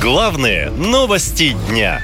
Главные новости дня.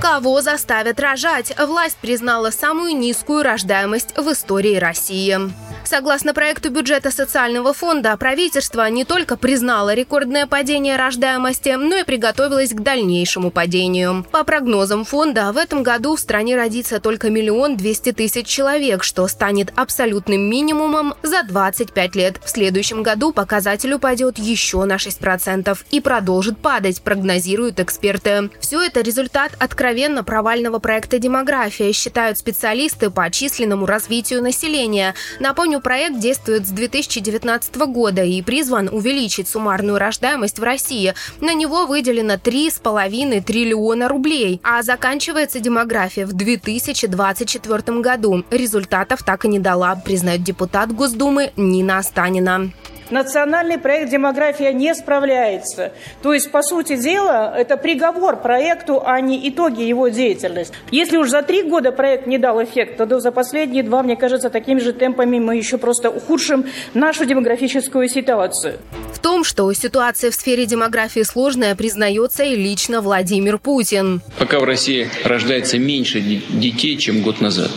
Кого заставят рожать? Власть признала самую низкую рождаемость в истории России. Согласно проекту бюджета социального фонда, правительство не только признало рекордное падение рождаемости, но и приготовилось к дальнейшему падению. По прогнозам фонда, в этом году в стране родится только миллион двести тысяч человек, что станет абсолютным минимумом за 25 лет. В следующем году показатель упадет еще на 6% и продолжит падать, прогнозируют эксперты. Все это результат откровенно провального проекта «Демография», считают специалисты по численному развитию населения. Напомню, Напомню, проект действует с 2019 года и призван увеличить суммарную рождаемость в России. На него выделено 3,5 триллиона рублей, а заканчивается демография в 2024 году. Результатов так и не дала, признает депутат Госдумы Нина Останина национальный проект «Демография» не справляется. То есть, по сути дела, это приговор проекту, а не итоги его деятельности. Если уж за три года проект не дал эффекта, то за последние два, мне кажется, такими же темпами мы еще просто ухудшим нашу демографическую ситуацию. В том, что ситуация в сфере демографии сложная, признается и лично Владимир Путин. Пока в России рождается меньше детей, чем год назад.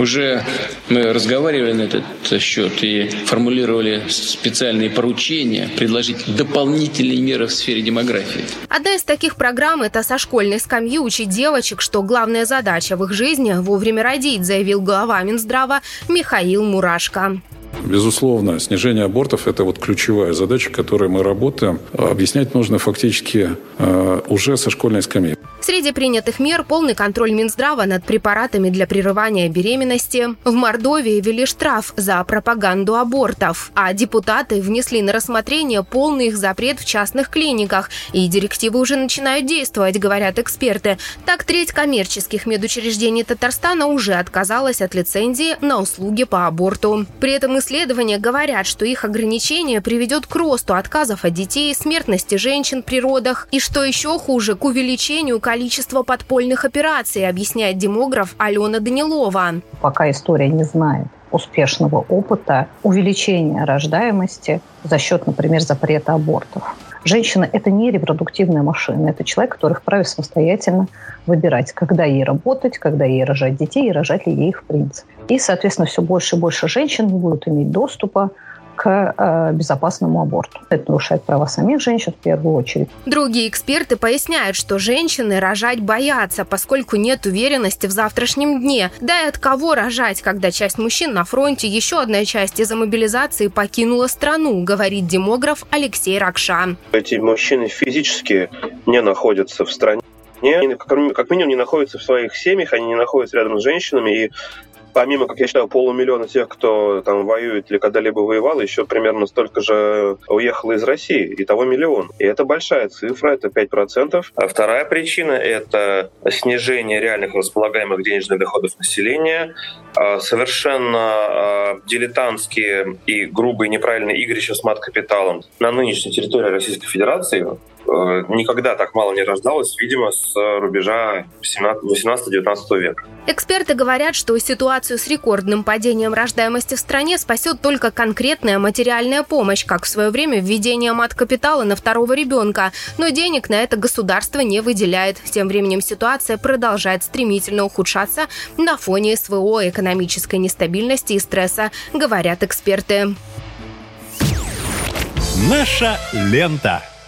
Уже мы разговаривали на этот счет и формулировали специальные поручения предложить дополнительные меры в сфере демографии. Одна из таких программ – это со школьной скамьи учить девочек, что главная задача в их жизни – вовремя родить, заявил глава Минздрава Михаил Мурашко. Безусловно, снижение абортов – это вот ключевая задача, которой мы работаем. Объяснять нужно фактически э, уже со школьной скамьи. Среди принятых мер полный контроль Минздрава над препаратами для прерывания беременности. В Мордовии ввели штраф за пропаганду абортов, а депутаты внесли на рассмотрение полный их запрет в частных клиниках. И директивы уже начинают действовать, говорят эксперты. Так, треть коммерческих медучреждений Татарстана уже отказалась от лицензии на услуги по аборту. При этом исследования говорят, что их ограничение приведет к росту отказов от детей, смертности женщин при родах и, что еще хуже, к увеличению количества подпольных операций, объясняет демограф Алена Данилова. Пока история не знает успешного опыта увеличения рождаемости за счет, например, запрета абортов. Женщина – это не репродуктивная машина, это человек, который вправе самостоятельно выбирать, когда ей работать, когда ей рожать детей и рожать ли ей их в принципе. И, соответственно, все больше и больше женщин будут иметь доступа к э, безопасному аборту. Это нарушает права самих женщин в первую очередь. Другие эксперты поясняют, что женщины рожать боятся, поскольку нет уверенности в завтрашнем дне. Да и от кого рожать, когда часть мужчин на фронте, еще одна часть из-за мобилизации покинула страну, говорит демограф Алексей Ракша. Эти мужчины физически не находятся в стране они как минимум не находятся в своих семьях, они не находятся рядом с женщинами, и помимо, как я считаю, полумиллиона тех, кто там воюет или когда-либо воевал, еще примерно столько же уехало из России. и того миллион. И это большая цифра, это 5%. А вторая причина — это снижение реальных располагаемых денежных доходов населения, а, совершенно а, дилетантские и грубые неправильные игрища с мат-капиталом на нынешней территории Российской Федерации никогда так мало не рождалось, видимо, с рубежа 18-19 века. Эксперты говорят, что ситуацию с рекордным падением рождаемости в стране спасет только конкретная материальная помощь, как в свое время введение мат-капитала на второго ребенка. Но денег на это государство не выделяет. Тем временем ситуация продолжает стремительно ухудшаться на фоне СВО, экономической нестабильности и стресса, говорят эксперты. Наша лента.